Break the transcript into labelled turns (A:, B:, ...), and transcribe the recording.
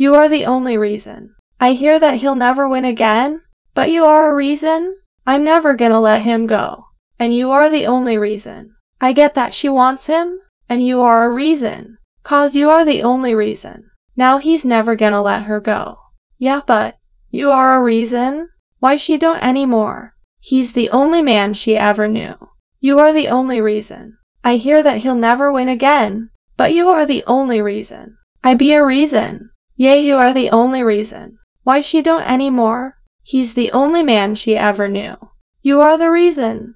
A: You are the only reason. I hear that he'll never win again, but you are a reason. I'm never gonna let him go. And you are the only reason. I get that she wants him, and you are a reason. Cause you are the only reason. Now he's never gonna let her go. Yeah, but you are a reason why she don't anymore. He's the only man she ever knew. You are the only reason. I hear that he'll never win again, but you are the only reason. I be a reason. Yea, you are the only reason. Why she don't any more. He's the only man she ever knew. You are the reason.